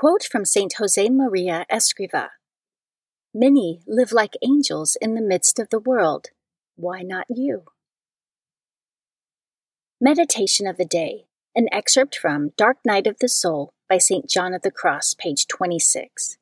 Quote from St. Jose Maria Escriva Many live like angels in the midst of the world. Why not you? Meditation of the Day, an excerpt from Dark Night of the Soul by St. John of the Cross, page 26.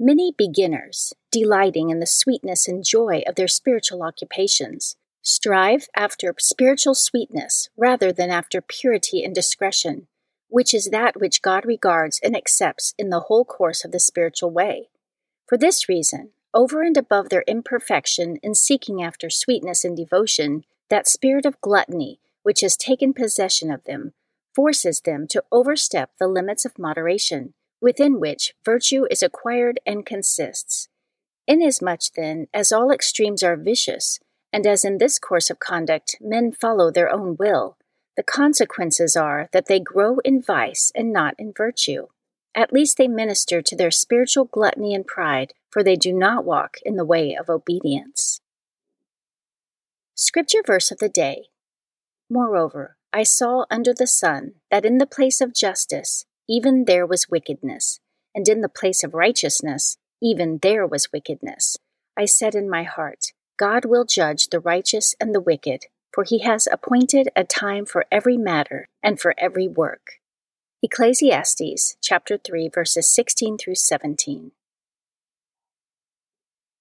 Many beginners, delighting in the sweetness and joy of their spiritual occupations, strive after spiritual sweetness rather than after purity and discretion which is that which God regards and accepts in the whole course of the spiritual way. For this reason, over and above their imperfection in seeking after sweetness and devotion, that spirit of gluttony which has taken possession of them forces them to overstep the limits of moderation, within which virtue is acquired and consists. Inasmuch, then, as all extremes are vicious, and as in this course of conduct men follow their own will, the consequences are that they grow in vice and not in virtue. At least they minister to their spiritual gluttony and pride, for they do not walk in the way of obedience. Scripture verse of the day Moreover, I saw under the sun that in the place of justice, even there was wickedness, and in the place of righteousness, even there was wickedness. I said in my heart, God will judge the righteous and the wicked for he has appointed a time for every matter and for every work. Ecclesiastes chapter 3 verses 16 through 17.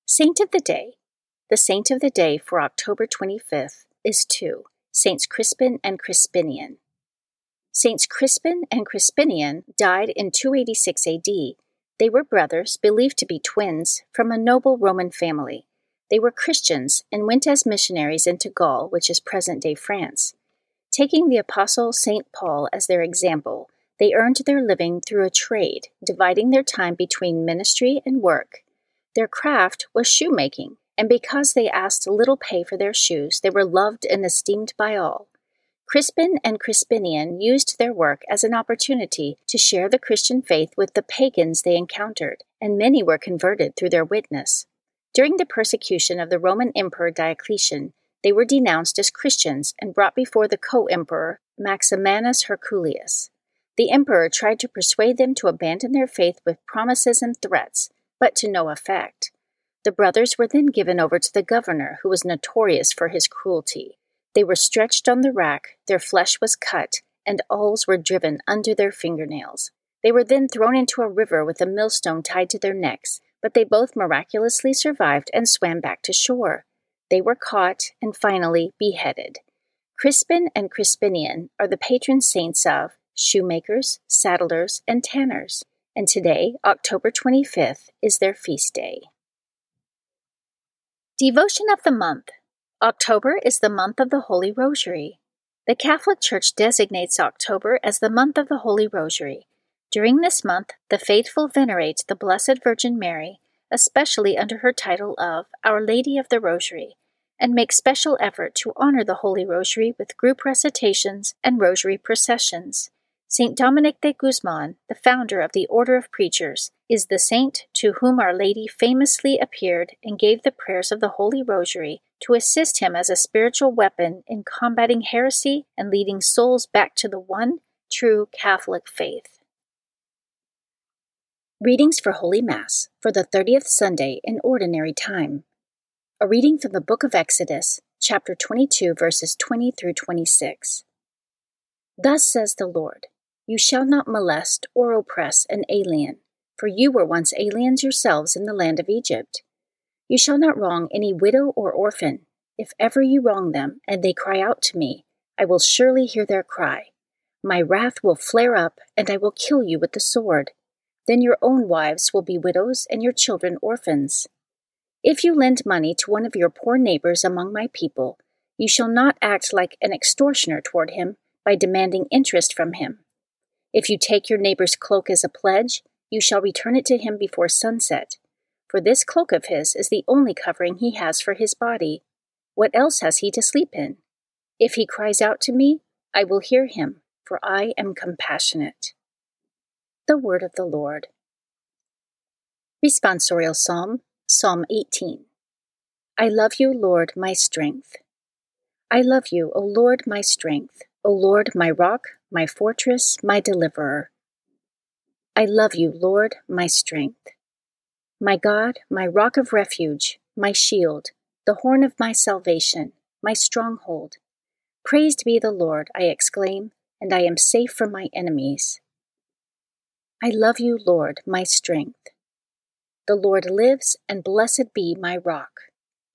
Saint of the Day. The saint of the day for October 25th is two, Saints Crispin and Crispinian. Saints Crispin and Crispinian died in 286 AD. They were brothers, believed to be twins, from a noble Roman family. They were Christians and went as missionaries into Gaul, which is present day France. Taking the Apostle St. Paul as their example, they earned their living through a trade, dividing their time between ministry and work. Their craft was shoemaking, and because they asked little pay for their shoes, they were loved and esteemed by all. Crispin and Crispinian used their work as an opportunity to share the Christian faith with the pagans they encountered, and many were converted through their witness. During the persecution of the Roman Emperor Diocletian, they were denounced as Christians and brought before the co emperor Maximinus Herculius. The emperor tried to persuade them to abandon their faith with promises and threats, but to no effect. The brothers were then given over to the governor, who was notorious for his cruelty. They were stretched on the rack, their flesh was cut, and awls were driven under their fingernails. They were then thrown into a river with a millstone tied to their necks, but they both miraculously survived and swam back to shore. They were caught and finally beheaded. Crispin and Crispinian are the patron saints of shoemakers, saddlers, and tanners. and today, October 25th, is their feast day. Devotion of the Month October is the month of the Holy Rosary. The Catholic Church designates October as the month of the Holy Rosary. During this month, the faithful venerate the Blessed Virgin Mary, especially under her title of Our Lady of the Rosary, and make special effort to honor the Holy Rosary with group recitations and rosary processions. Saint Dominic de Guzman, the founder of the Order of Preachers, is the saint to whom Our Lady famously appeared and gave the prayers of the Holy Rosary to assist him as a spiritual weapon in combating heresy and leading souls back to the one true Catholic faith. Readings for Holy Mass for the 30th Sunday in Ordinary Time. A reading from the book of Exodus, chapter 22, verses 20 through 26. Thus says the Lord You shall not molest or oppress an alien, for you were once aliens yourselves in the land of Egypt. You shall not wrong any widow or orphan. If ever you wrong them, and they cry out to me, I will surely hear their cry. My wrath will flare up, and I will kill you with the sword. Then your own wives will be widows, and your children orphans. If you lend money to one of your poor neighbors among my people, you shall not act like an extortioner toward him by demanding interest from him. If you take your neighbor's cloak as a pledge, you shall return it to him before sunset for this cloak of his is the only covering he has for his body. What else has he to sleep in? If he cries out to me, I will hear him, for I am compassionate. The Word of the Lord. Responsorial Psalm, Psalm 18. I love you, Lord, my strength. I love you, O Lord, my strength, O Lord, my rock, my fortress, my deliverer. I love you, Lord, my strength. My God, my rock of refuge, my shield, the horn of my salvation, my stronghold. Praised be the Lord, I exclaim, and I am safe from my enemies. I love you, Lord, my strength. The Lord lives, and blessed be my rock.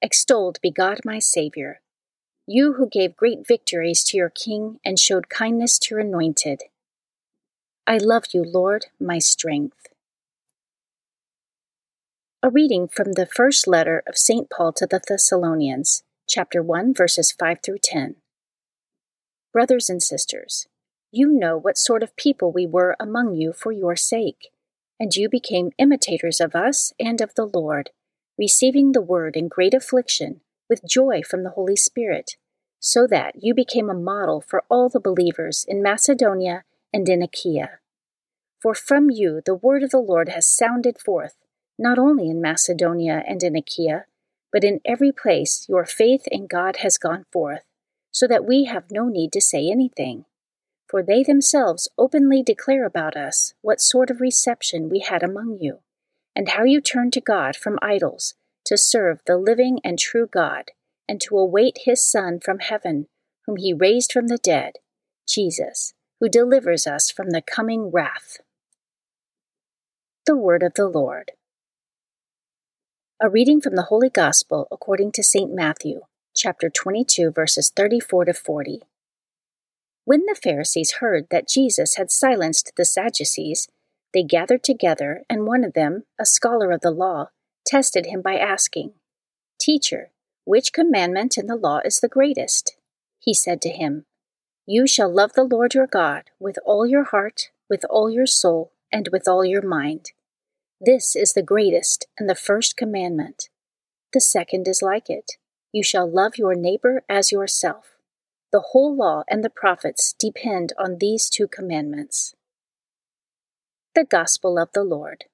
Extolled be God my Saviour. You who gave great victories to your King and showed kindness to your anointed. I love you, Lord, my strength. A reading from the first letter of St. Paul to the Thessalonians, chapter 1, verses 5 through 10. Brothers and sisters, you know what sort of people we were among you for your sake, and you became imitators of us and of the Lord, receiving the word in great affliction with joy from the Holy Spirit, so that you became a model for all the believers in Macedonia and in Achaia. For from you the word of the Lord has sounded forth not only in Macedonia and in Achaia, but in every place your faith in God has gone forth, so that we have no need to say anything. For they themselves openly declare about us what sort of reception we had among you, and how you turned to God from idols to serve the living and true God, and to await his Son from heaven, whom he raised from the dead, Jesus, who delivers us from the coming wrath. The Word of the Lord. A reading from the Holy Gospel according to St. Matthew, chapter 22, verses 34 to 40. When the Pharisees heard that Jesus had silenced the Sadducees, they gathered together, and one of them, a scholar of the law, tested him by asking, Teacher, which commandment in the law is the greatest? He said to him, You shall love the Lord your God with all your heart, with all your soul, and with all your mind this is the greatest and the first commandment. The second is like it You shall love your neighbor as yourself. The whole law and the prophets depend on these two commandments. The Gospel of the Lord.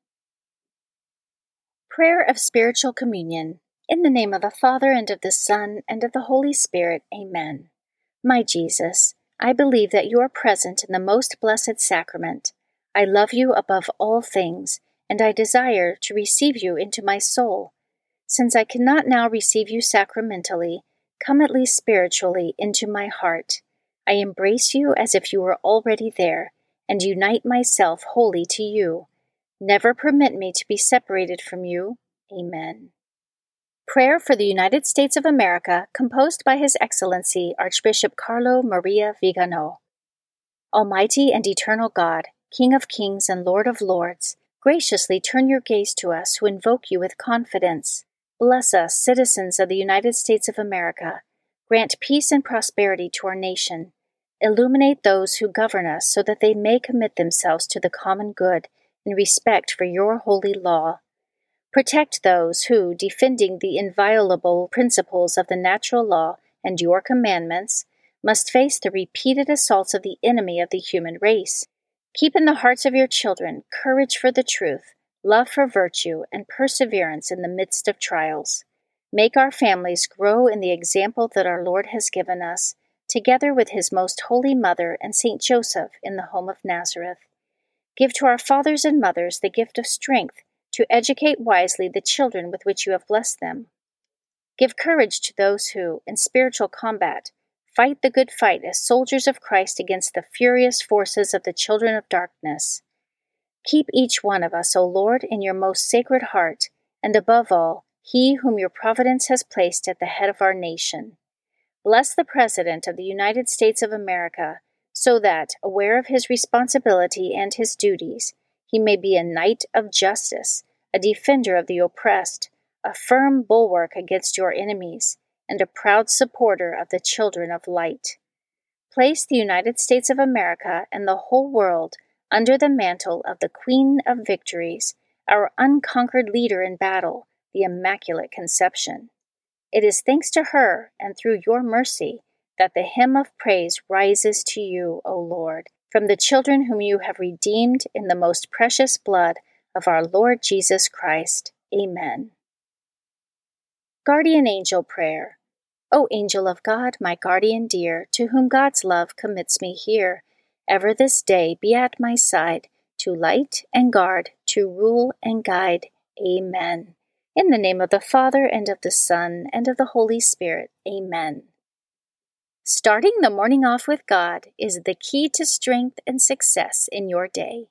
Prayer of Spiritual Communion. In the name of the Father, and of the Son, and of the Holy Spirit, Amen. My Jesus, I believe that you are present in the most blessed sacrament. I love you above all things and I desire to receive you into my soul. Since I cannot now receive you sacramentally, come at least spiritually into my heart. I embrace you as if you were already there, and unite myself wholly to you. Never permit me to be separated from you. Amen. Prayer for the United States of America, composed by His Excellency Archbishop Carlo Maria Vigano. Almighty and eternal God, King of kings and Lord of lords, graciously turn your gaze to us who invoke you with confidence. Bless us, citizens of the United States of America. Grant peace and prosperity to our nation. Illuminate those who govern us so that they may commit themselves to the common good in respect for your holy law. Protect those who, defending the inviolable principles of the natural law and your commandments, must face the repeated assaults of the enemy of the human race. Keep in the hearts of your children courage for the truth, love for virtue, and perseverance in the midst of trials. Make our families grow in the example that our Lord has given us, together with his most holy mother and Saint Joseph in the home of Nazareth. Give to our fathers and mothers the gift of strength to educate wisely the children with which you have blessed them. Give courage to those who, in spiritual combat, fight the good fight as soldiers of Christ against the furious forces of the children of darkness. Keep each one of us, O Lord, in your most sacred heart, and above all, he whom your providence has placed at the head of our nation. Bless the President of the United States of America, so that, aware of his responsibility and his duties, he may be a knight of justice, a defender of the oppressed, a firm bulwark against your enemies, and a proud supporter of the children of light. Place the United States of America and the whole world under the mantle of the Queen of Victories, our unconquered leader in battle the Immaculate Conception. It is thanks to her and through your mercy that the hymn of praise rises to you, O Lord, from the children whom you have redeemed in the most precious blood of our Lord Jesus Christ. Amen. Guardian Angel Prayer. O angel of God, my guardian dear, to whom God's love commits me here, ever this day be at my side, to light and guard, to rule and guide. Amen. In the name of the Father, and of the Son, and of the Holy Spirit. Amen. Starting the morning off with God is the key to strength and success in your day.